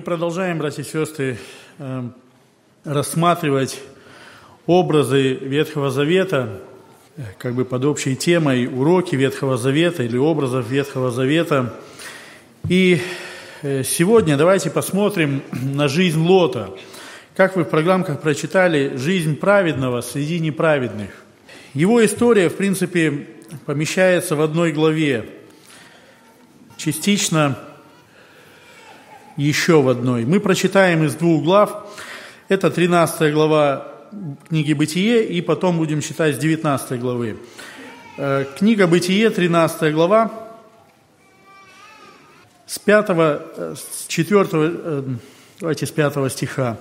Мы продолжаем, братья и сестры, эм, рассматривать образы Ветхого Завета, э, как бы под общей темой уроки Ветхого Завета или образов Ветхого Завета. И э, сегодня давайте посмотрим на жизнь Лота. Как вы в программках прочитали, жизнь праведного среди неправедных. Его история, в принципе, помещается в одной главе. Частично еще в одной. Мы прочитаем из двух глав. Это 13 глава книги «Бытие», и потом будем читать с 19 главы. Э, книга «Бытие», 13 глава, с 5, э, с 4, э, давайте с 5 стиха.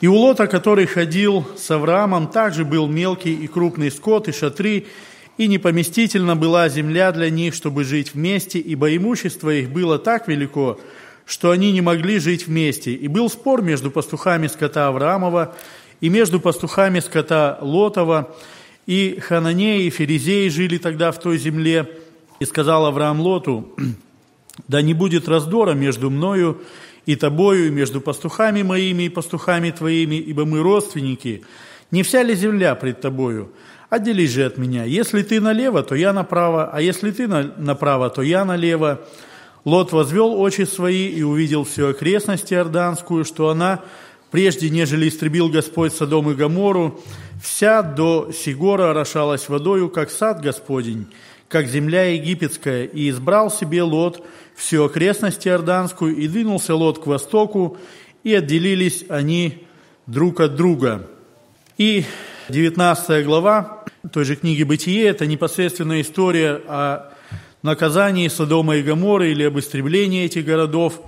«И у Лота, который ходил с Авраамом, также был мелкий и крупный скот и шатры, и непоместительна была земля для них, чтобы жить вместе, ибо имущество их было так велико, что они не могли жить вместе. И был спор между пастухами скота Авраамова и между пастухами скота Лотова, и Хананеи и Ферезеи жили тогда в той земле. И сказал Авраам Лоту, да не будет раздора между мною и тобою, и между пастухами моими и пастухами твоими, ибо мы родственники. Не вся ли земля пред тобою? Отделись же от меня. Если ты налево, то я направо, а если ты направо, то я налево. Лот возвел очи свои и увидел всю окрестность Иорданскую, что она, прежде нежели истребил Господь Содом и Гомору, вся до Сигора орошалась водою, как сад Господень, как земля египетская, и избрал себе Лот всю окрестность Иорданскую, и двинулся Лот к востоку, и отделились они друг от друга. И 19 глава той же книги «Бытие» – это непосредственная история о наказании Содома и Гоморы или об истреблении этих городов.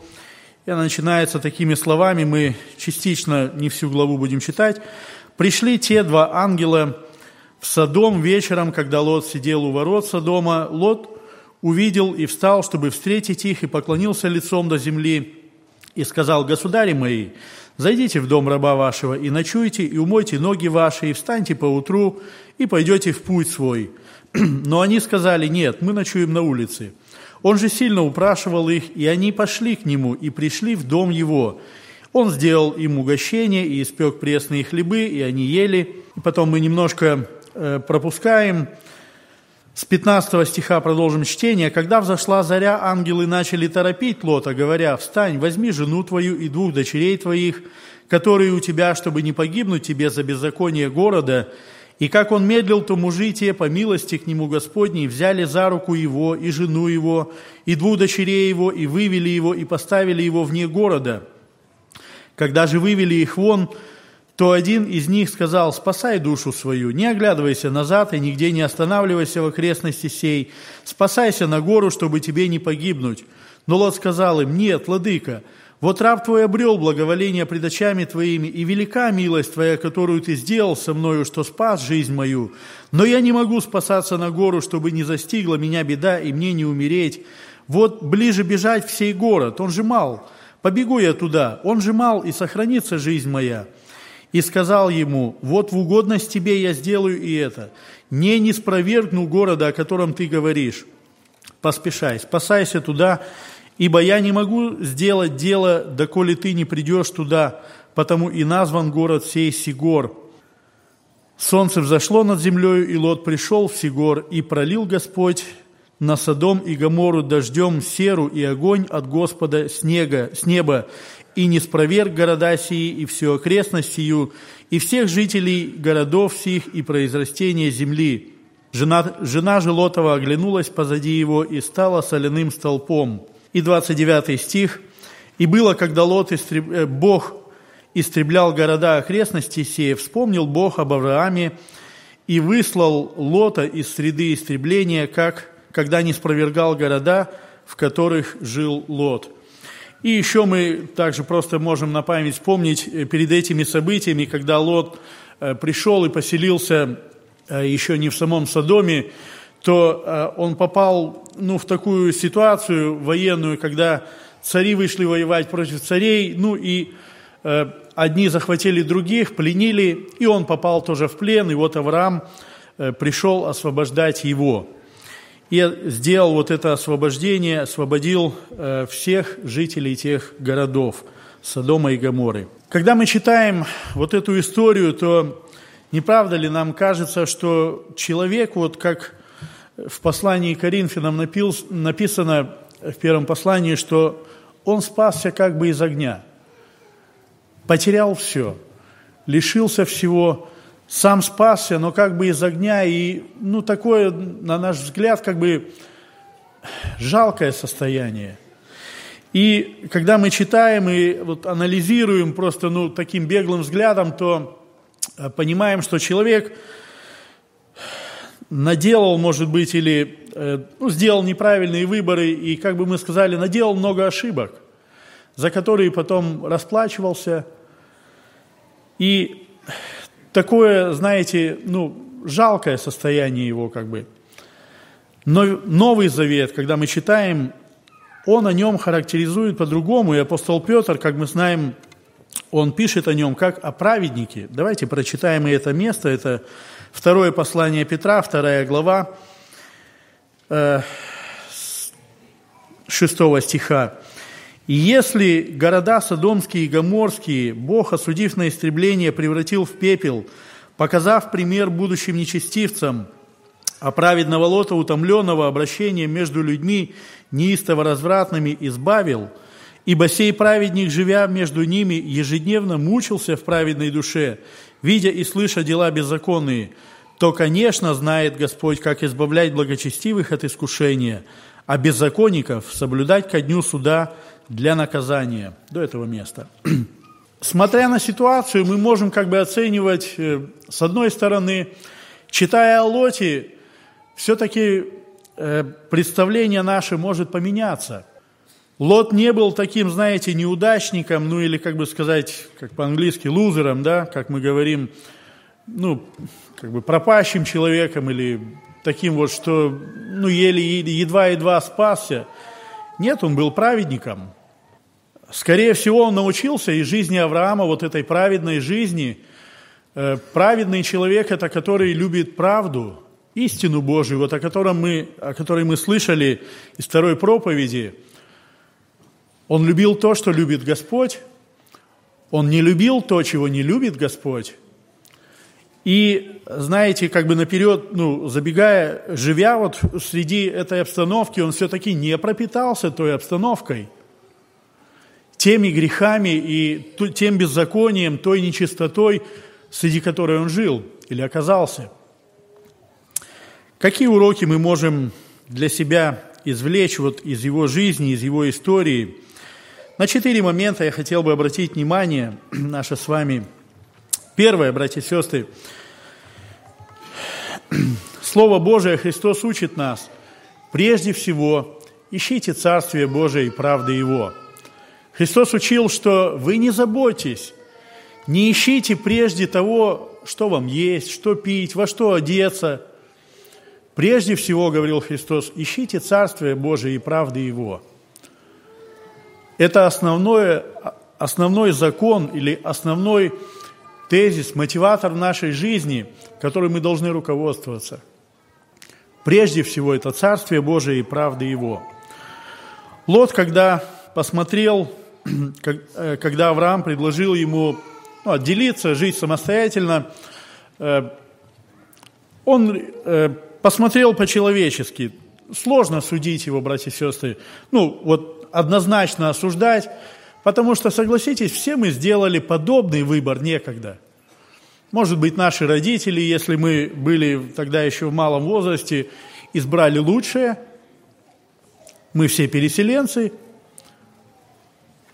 И она начинается такими словами, мы частично не всю главу будем читать. «Пришли те два ангела в Содом вечером, когда Лот сидел у ворот Содома. Лот увидел и встал, чтобы встретить их, и поклонился лицом до земли, и сказал, «Государи мои, зайдите в дом раба вашего, и ночуйте, и умойте ноги ваши, и встаньте поутру, и пойдете в путь свой». Но они сказали, нет, мы ночуем на улице. Он же сильно упрашивал их, и они пошли к нему и пришли в дом его. Он сделал им угощение и испек пресные хлебы, и они ели. И потом мы немножко э, пропускаем. С 15 стиха продолжим чтение. «Когда взошла заря, ангелы начали торопить Лота, говоря, «Встань, возьми жену твою и двух дочерей твоих, которые у тебя, чтобы не погибнуть тебе за беззаконие города, и как он медлил, то мужи те, по милости к нему Господней, взяли за руку его и жену его, и двух дочерей его, и вывели его, и поставили его вне города. Когда же вывели их вон, то один из них сказал, «Спасай душу свою, не оглядывайся назад и нигде не останавливайся в окрестности сей, спасайся на гору, чтобы тебе не погибнуть». Но Лот сказал им, «Нет, владыка, вот раб твой обрел благоволение пред очами твоими, и велика милость твоя, которую ты сделал со мною, что спас жизнь мою. Но я не могу спасаться на гору, чтобы не застигла меня беда и мне не умереть. Вот ближе бежать в сей город, он же мал. Побегу я туда, он же мал, и сохранится жизнь моя». И сказал ему, «Вот в угодность тебе я сделаю и это. Не не спровергну города, о котором ты говоришь. Поспешай, спасайся туда, Ибо я не могу сделать дело, доколе ты не придешь туда, потому и назван город сей Сигор. Солнце взошло над землей, и Лот пришел в Сигор, и пролил Господь на Содом и Гомору дождем серу и огонь от Господа снега, с неба, и не спроверг города сии, и всю окрестность сию, и всех жителей городов сих, и произрастения земли. Жена, жена же Лотова оглянулась позади его и стала соляным столпом и 29 стих. «И было, когда Лот истреб... Э, Бог истреблял города окрестностей сея, вспомнил Бог об Аврааме и выслал Лота из среды истребления, как когда не спровергал города, в которых жил Лот». И еще мы также просто можем на память вспомнить э, перед этими событиями, когда Лот э, пришел и поселился еще не в самом Содоме, то э, он попал ну, в такую ситуацию военную, когда цари вышли воевать против царей, ну и э, одни захватили других, пленили, и он попал тоже в плен, и вот Авраам э, пришел освобождать его. И сделал вот это освобождение, освободил всех жителей тех городов. Содома и Гаморы. Когда мы читаем вот эту историю, то не правда ли нам кажется, что человек, вот как в послании Коринфянам написано в первом послании, что он спасся как бы из огня, потерял все, лишился всего, сам спасся, но как бы из огня, и, ну, такое, на наш взгляд, как бы жалкое состояние. И когда мы читаем и вот анализируем просто, ну, таким беглым взглядом, то э, понимаем, что человек наделал, может быть, или э, ну, сделал неправильные выборы, и, как бы мы сказали, наделал много ошибок, за которые потом расплачивался. И такое, знаете, ну, жалкое состояние его как бы. Но Новый Завет, когда мы читаем, он о нем характеризует по-другому, и апостол Петр, как мы знаем, он пишет о нем как о праведнике. Давайте прочитаем и это место, это второе послание Петра, вторая глава, 6 э, стиха. И если города Содомские и Гоморские Бог, осудив на истребление, превратил в пепел, показав пример будущим нечестивцам, а праведного Лота, утомленного обращением между людьми, неистово развратными, избавил, ибо сей праведник, живя между ними, ежедневно мучился в праведной душе, видя и слыша дела беззаконные, то, конечно, знает Господь, как избавлять благочестивых от искушения, а беззаконников соблюдать ко дню суда – для наказания до этого места. Смотря на ситуацию, мы можем как бы оценивать, э, с одной стороны, читая о Лоте, все-таки э, представление наше может поменяться. Лот не был таким, знаете, неудачником, ну или, как бы сказать, как по-английски, лузером, да, как мы говорим, ну, как бы пропащим человеком или таким вот, что, ну, еле, едва-едва спасся. Нет, он был праведником. Скорее всего, он научился из жизни Авраама, вот этой праведной жизни. Э, праведный человек – это который любит правду, истину Божию, вот о, котором мы, о которой мы слышали из второй проповеди. Он любил то, что любит Господь. Он не любил то, чего не любит Господь. И, знаете, как бы наперед, ну, забегая, живя вот среди этой обстановки, он все-таки не пропитался той обстановкой – теми грехами и тем беззаконием, той нечистотой, среди которой он жил или оказался. Какие уроки мы можем для себя извлечь вот из его жизни, из его истории? На четыре момента я хотел бы обратить внимание наше с вами. Первое, братья и сестры, Слово Божие Христос учит нас. Прежде всего, ищите Царствие Божие и правды Его – Христос учил, что вы не заботьтесь, не ищите прежде того, что вам есть, что пить, во что одеться. Прежде всего, говорил Христос, ищите Царствие Божие и правды Его. Это основное, основной закон или основной тезис, мотиватор нашей жизни, которым мы должны руководствоваться. Прежде всего, это Царствие Божие и правды Его. Лот, когда посмотрел Э, когда Авраам предложил ему ну, отделиться, жить самостоятельно, э, он э, посмотрел по-человечески. Сложно судить его, братья и сестры. Ну, вот однозначно осуждать, потому что, согласитесь, все мы сделали подобный выбор некогда. Может быть, наши родители, если мы были тогда еще в малом возрасте, избрали лучшее. Мы все переселенцы –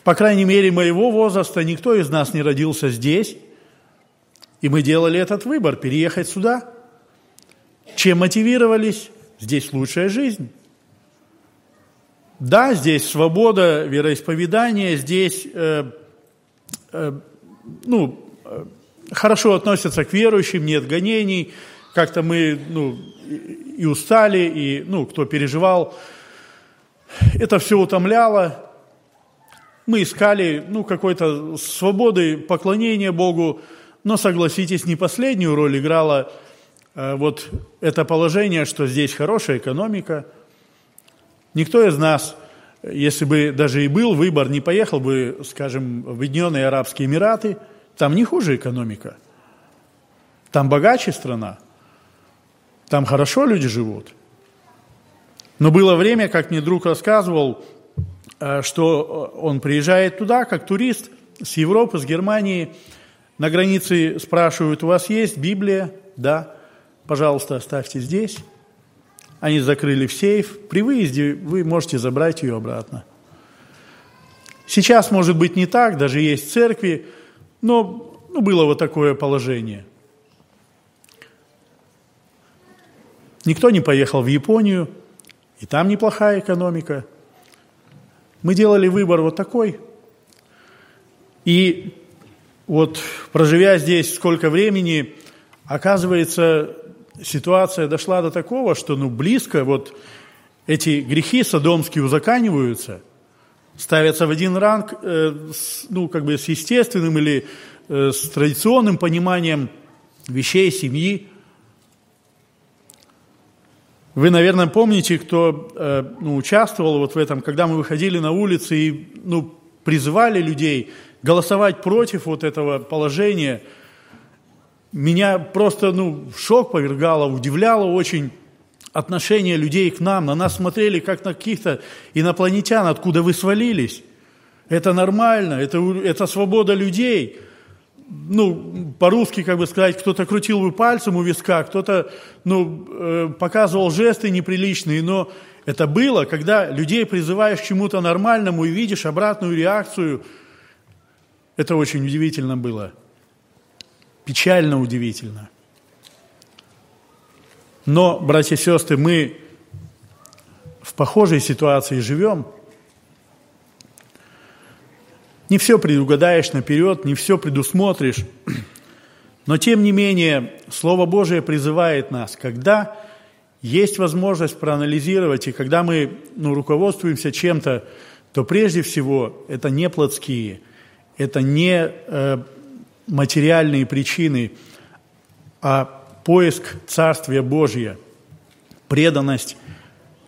по крайней мере, моего возраста никто из нас не родился здесь, и мы делали этот выбор – переехать сюда. Чем мотивировались? Здесь лучшая жизнь. Да, здесь свобода вероисповедания, здесь э, э, ну, э, хорошо относятся к верующим, нет гонений. Как-то мы ну, и устали, и ну, кто переживал, это все утомляло. Мы искали ну, какой-то свободы, поклонения Богу, но, согласитесь, не последнюю роль играло э, вот это положение, что здесь хорошая экономика. Никто из нас если бы даже и был выбор, не поехал бы, скажем, в Объединенные Арабские Эмираты, там не хуже экономика. Там богаче страна. Там хорошо люди живут. Но было время, как мне друг рассказывал, э, что он приезжает туда как турист с Европы, с Германии. На границе спрашивают, у вас есть Библия? Да. Пожалуйста, оставьте здесь. Они закрыли в сейф. При выезде вы можете забрать ее обратно. Сейчас, может быть, не так, даже есть церкви, но ну, было вот такое положение. Никто не поехал в Японию, и там неплохая экономика. Мы делали выбор вот такой. И вот проживя здесь сколько времени, оказывается, ситуация дошла до такого, что ну, близко вот эти грехи содомские узаканиваются, ставятся в один ранг э, с, ну, как бы с естественным или э, с традиционным пониманием вещей семьи. Вы, наверное, помните, кто э, ну, участвовал вот в этом, когда мы выходили на улицы и ну, призывали людей голосовать против вот этого положения. Меня просто ну, в шок повергало, удивляло очень отношение людей к нам. На нас смотрели как на каких-то инопланетян, откуда вы свалились. Это нормально, это, это свобода людей ну, по-русски, как бы сказать, кто-то крутил бы пальцем у виска, кто-то, ну, э, показывал жесты неприличные, но это было, когда людей призываешь к чему-то нормальному и видишь обратную реакцию. Это очень удивительно было. Печально удивительно. Но, братья и сестры, мы в похожей ситуации живем – не все предугадаешь наперед, не все предусмотришь. Но тем не менее, Слово Божие призывает нас, когда есть возможность проанализировать, и когда мы ну, руководствуемся чем-то, то прежде всего это не плотские, это не э, материальные причины, а поиск Царствия Божия, преданность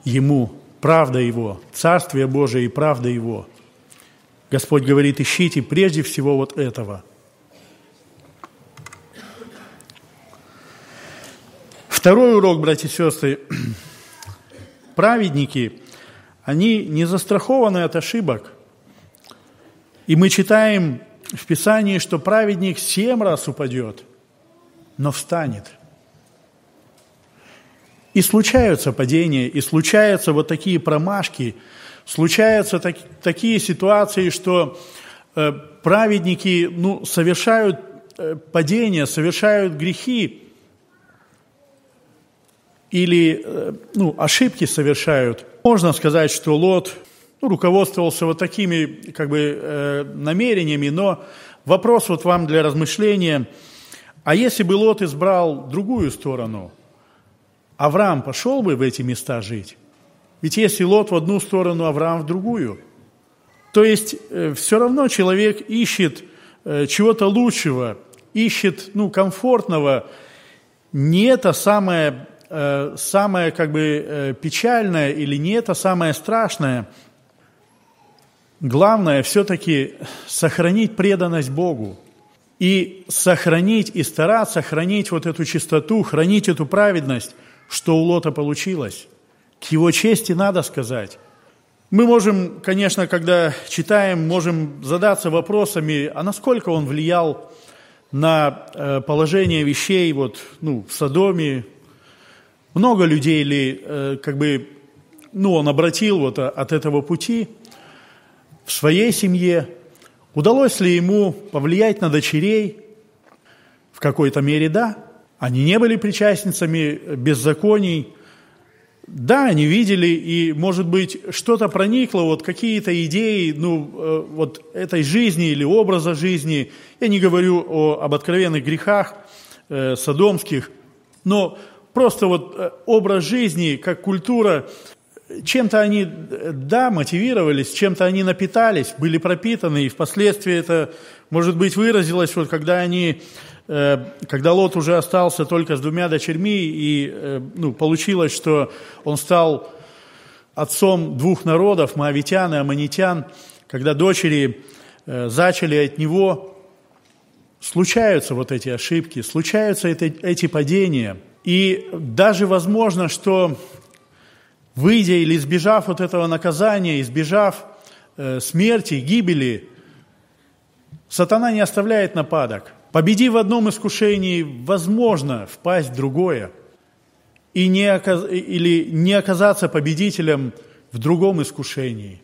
Ему, правда Его, Царствие Божие и правда Его – Господь говорит, ищите прежде всего вот этого. Второй урок, братья и сестры. Праведники, они не застрахованы от ошибок. И мы читаем в Писании, что праведник семь раз упадет, но встанет. И случаются падения, и случаются вот такие промашки – Случаются так, такие ситуации, что э, праведники ну, совершают э, падения, совершают грехи или э, ну, ошибки совершают. Можно сказать, что Лот ну, руководствовался вот такими как бы, э, намерениями, но вопрос вот вам для размышления. А если бы Лот избрал другую сторону, Авраам пошел бы в эти места жить? Ведь если Лот в одну сторону, Авраам в другую. То есть э, все равно человек ищет э, чего-то лучшего, ищет ну, комфортного. Не это самое, э, самое как бы печальное или не это самое страшное. Главное все-таки сохранить преданность Богу. И сохранить, и стараться хранить вот эту чистоту, хранить эту праведность, что у Лота получилось. К его чести надо сказать. Мы можем, конечно, когда читаем, можем задаться вопросами, а насколько он влиял на э, положение вещей вот, ну, в Содоме. Много людей ли, э, как бы, ну, он обратил вот от этого пути в своей семье. Удалось ли ему повлиять на дочерей? В какой-то мере да. Они не были причастницами беззаконий, да, они видели, и, может быть, что-то проникло, вот какие-то идеи, ну, э, вот этой жизни или образа жизни. Я не говорю о, об откровенных грехах э, содомских, но просто вот э, образ жизни, как культура, чем-то они, да, мотивировались, чем-то они напитались, были пропитаны, и впоследствии это, может быть, выразилось, вот когда они Э, когда Лот уже остался только с двумя дочерьми, и э, ну, получилось, что он стал отцом двух народов, моавитян и аммонитян, когда дочери э, зачали от него, случаются вот эти ошибки, случаются это, эти падения. И даже возможно, что выйдя или избежав вот этого наказания, избежав э, смерти, гибели, сатана не оставляет нападок. Победи в одном искушении, возможно впасть в другое. И не, или не оказаться победителем в другом искушении.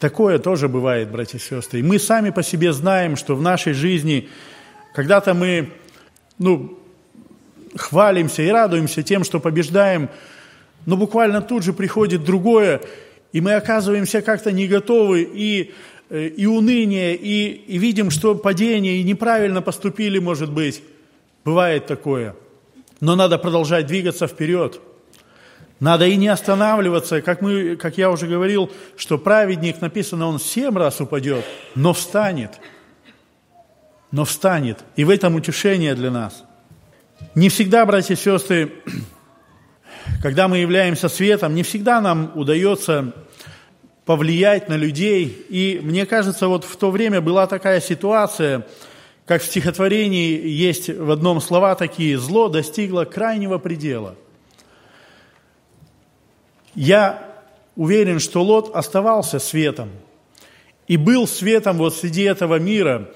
Такое тоже бывает, братья и сестры. И мы сами по себе знаем, что в нашей жизни когда-то мы ну, хвалимся и радуемся тем, что побеждаем, но буквально тут же приходит другое, и мы оказываемся как-то не готовы, и, э, и уныние, и, и видим, что падение, и неправильно поступили, может быть. Бывает такое. Но надо продолжать двигаться вперед. Надо и не останавливаться, как, мы, как я уже говорил, что праведник, написано, он семь раз упадет, но встанет. Но встанет. И в этом утешение для нас. Не всегда, братья и сестры, когда мы являемся светом, не всегда нам удается повлиять на людей. И мне кажется, вот в то время была такая ситуация, как в стихотворении есть в одном слова такие «зло достигло крайнего предела». Я уверен, что Лот оставался светом и был светом вот среди этого мира.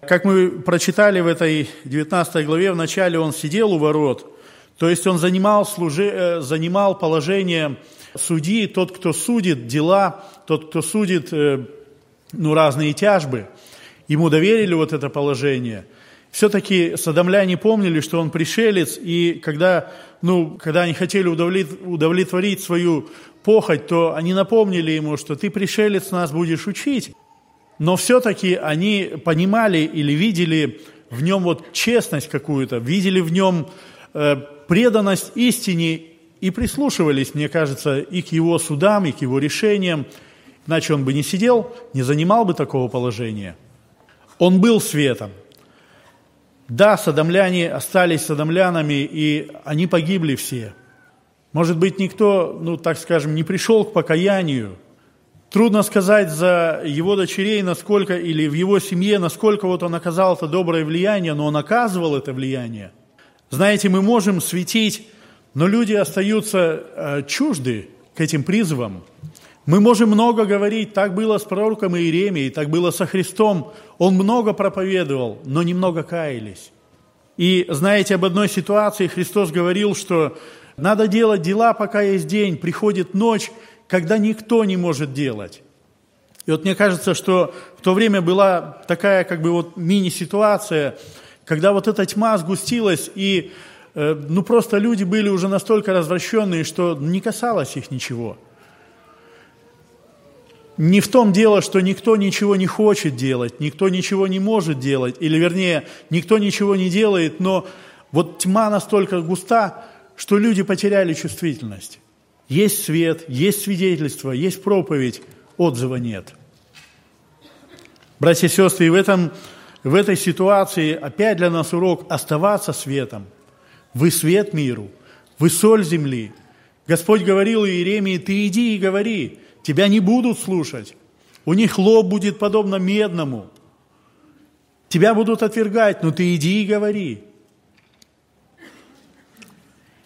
Как мы прочитали в этой 19 главе, в начале он сидел у ворот – то есть он занимал, служи, э, занимал положение судьи, тот, кто судит дела, тот, кто судит э, ну, разные тяжбы. Ему доверили вот это положение. Все-таки садомляне помнили, что он пришелец, и когда, ну, когда они хотели удовлетворить свою похоть, то они напомнили ему, что ты пришелец, нас будешь учить. Но все-таки они понимали или видели в нем вот честность какую-то, видели в нем преданность истине и прислушивались, мне кажется, и к его судам, и к его решениям. Иначе он бы не сидел, не занимал бы такого положения. Он был светом. Да, садомляне остались садомлянами, и они погибли все. Может быть, никто, ну, так скажем, не пришел к покаянию. Трудно сказать за его дочерей, насколько, или в его семье, насколько вот он оказал это доброе влияние, но он оказывал это влияние – знаете, мы можем светить, но люди остаются э, чужды к этим призывам. Мы можем много говорить, так было с пророком Иеремией, так было со Христом. Он много проповедовал, но немного каялись. И знаете, об одной ситуации Христос говорил, что надо делать дела, пока есть день, приходит ночь, когда никто не может делать. И вот мне кажется, что в то время была такая как бы вот мини-ситуация – когда вот эта тьма сгустилась, и э, ну просто люди были уже настолько развращенные, что не касалось их ничего. Не в том дело, что никто ничего не хочет делать, никто ничего не может делать, или вернее, никто ничего не делает, но вот тьма настолько густа, что люди потеряли чувствительность. Есть свет, есть свидетельство, есть проповедь, отзыва нет. Братья и сестры, и в этом в этой ситуации опять для нас урок оставаться светом. Вы свет миру, вы соль земли. Господь говорил Иеремии, ты иди и говори, тебя не будут слушать. У них лоб будет подобно медному. Тебя будут отвергать, но ты иди и говори.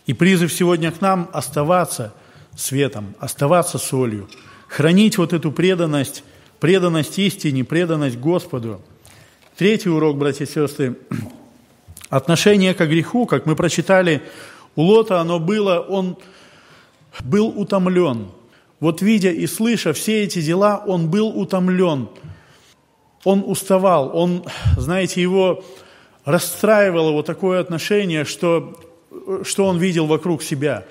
И призыв сегодня к нам оставаться светом, оставаться солью, хранить вот эту преданность, преданность истине, преданность Господу – Третий урок, братья и сестры. Отношение к греху, как мы прочитали, у Лота оно было, он был утомлен. Вот видя и слыша все эти дела, он был утомлен. Он уставал, он, знаете, его расстраивало вот такое отношение, что, что он видел вокруг себя.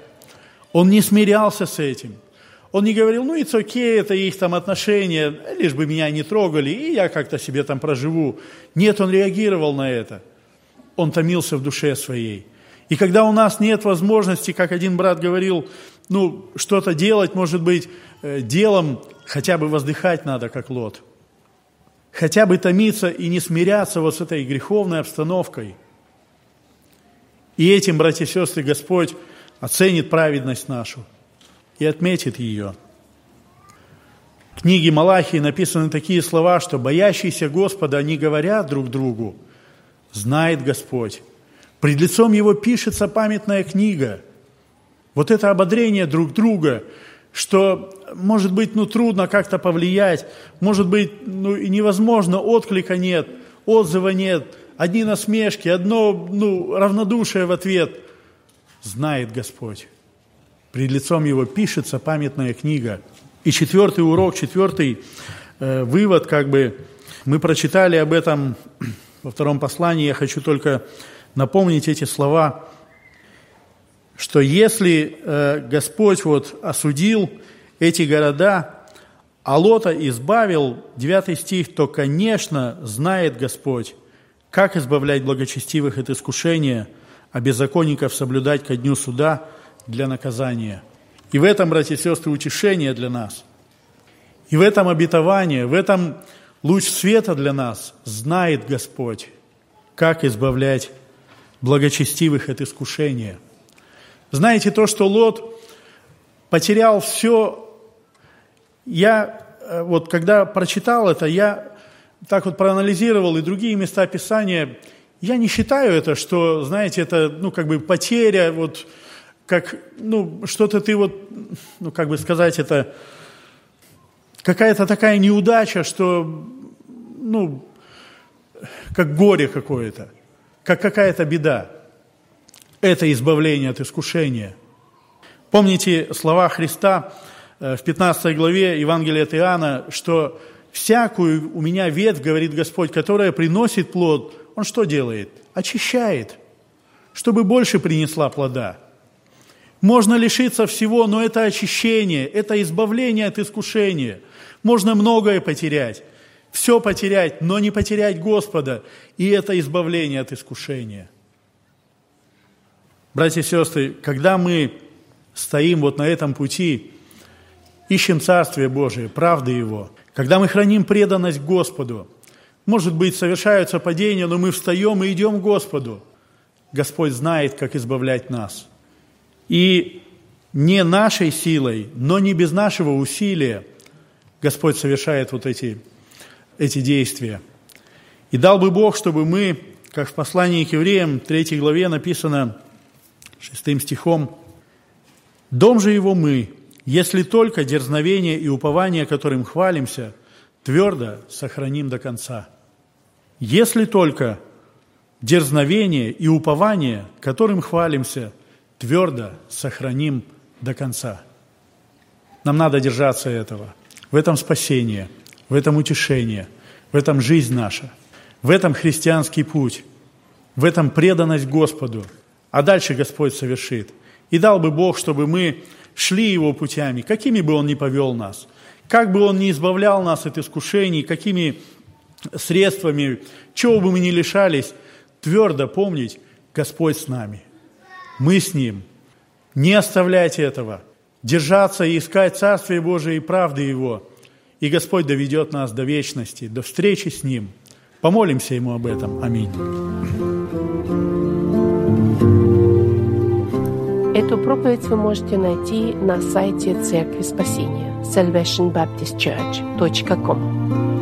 Он не смирялся с этим – он не говорил, ну, it's okay, это их там отношения, лишь бы меня не трогали, и я как-то себе там проживу. Нет, он реагировал на это. Он томился в душе своей. И когда у нас нет возможности, как один брат говорил, ну, что-то делать, может быть, э, делом хотя бы воздыхать надо, как Лот. Хотя бы томиться и не смиряться вот с этой греховной обстановкой. И этим, братья и сестры, Господь оценит праведность нашу – и отметит ее. В книге Малахии написаны такие слова, что боящиеся Господа, они говорят друг другу, знает Господь. Пред лицом Его пишется памятная книга. Вот это ободрение друг друга, что, может быть, ну, трудно как-то повлиять, может быть, ну, и невозможно, отклика нет, отзыва нет, одни насмешки, одно, ну, равнодушие в ответ. Знает Господь. Пред лицом Его пишется памятная книга. И четвертый урок, четвертый э, вывод, как бы, мы прочитали об этом во втором послании, я хочу только напомнить эти слова, что если э, Господь вот осудил эти города, а Лота избавил, 9 стих, то, конечно, знает Господь, как избавлять благочестивых от искушения, а беззаконников соблюдать ко дню суда для наказания. И в этом, братья и сестры, утешение для нас. И в этом обетование, в этом луч света для нас знает Господь, как избавлять благочестивых от искушения. Знаете, то, что Лот потерял все, я э, вот когда прочитал это, я так вот проанализировал и другие места Писания, я не считаю это, что, знаете, это, ну, как бы потеря, вот, как, ну, что-то ты вот, ну, как бы сказать, это какая-то такая неудача, что, ну, как горе какое-то, как какая-то беда. Это избавление от искушения. Помните слова Христа э, в 15 главе Евангелия от Иоанна, что «всякую у меня ветвь, говорит Господь, которая приносит плод, Он что делает? Очищает, чтобы больше принесла плода». Можно лишиться всего, но это очищение, это избавление от искушения. Можно многое потерять, все потерять, но не потерять Господа. И это избавление от искушения. Братья и сестры, когда мы стоим вот на этом пути, ищем Царствие Божие, правды Его, когда мы храним преданность Господу, может быть, совершаются падения, но мы встаем и идем к Господу. Господь знает, как избавлять нас. И не нашей силой, но не без нашего усилия Господь совершает вот эти эти действия. И дал бы Бог, чтобы мы, как в послании к евреям, 3 главе написано 6 стихом, «Дом же его мы, если только дерзновение и упование, которым хвалимся, твердо сохраним до конца». Если только дерзновение и упование, которым хвалимся, твердо сохраним до конца. Нам надо держаться этого. В этом спасение – в этом утешение, в этом жизнь наша, в этом христианский путь, в этом преданность Господу. А дальше Господь совершит. И дал бы Бог, чтобы мы шли Его путями, какими бы Он ни повел нас, как бы Он ни избавлял нас от искушений, какими средствами, чего бы мы ни лишались, твердо помнить, Господь с нами. Мы с Ним. Не оставлять этого. Держаться и искать Царствие Божие и правды Его – и Господь доведет нас до вечности, до встречи с Ним. Помолимся Ему об этом. Аминь. Эту проповедь вы можете найти на сайте Церкви Спасения salvationbaptistchurch.com.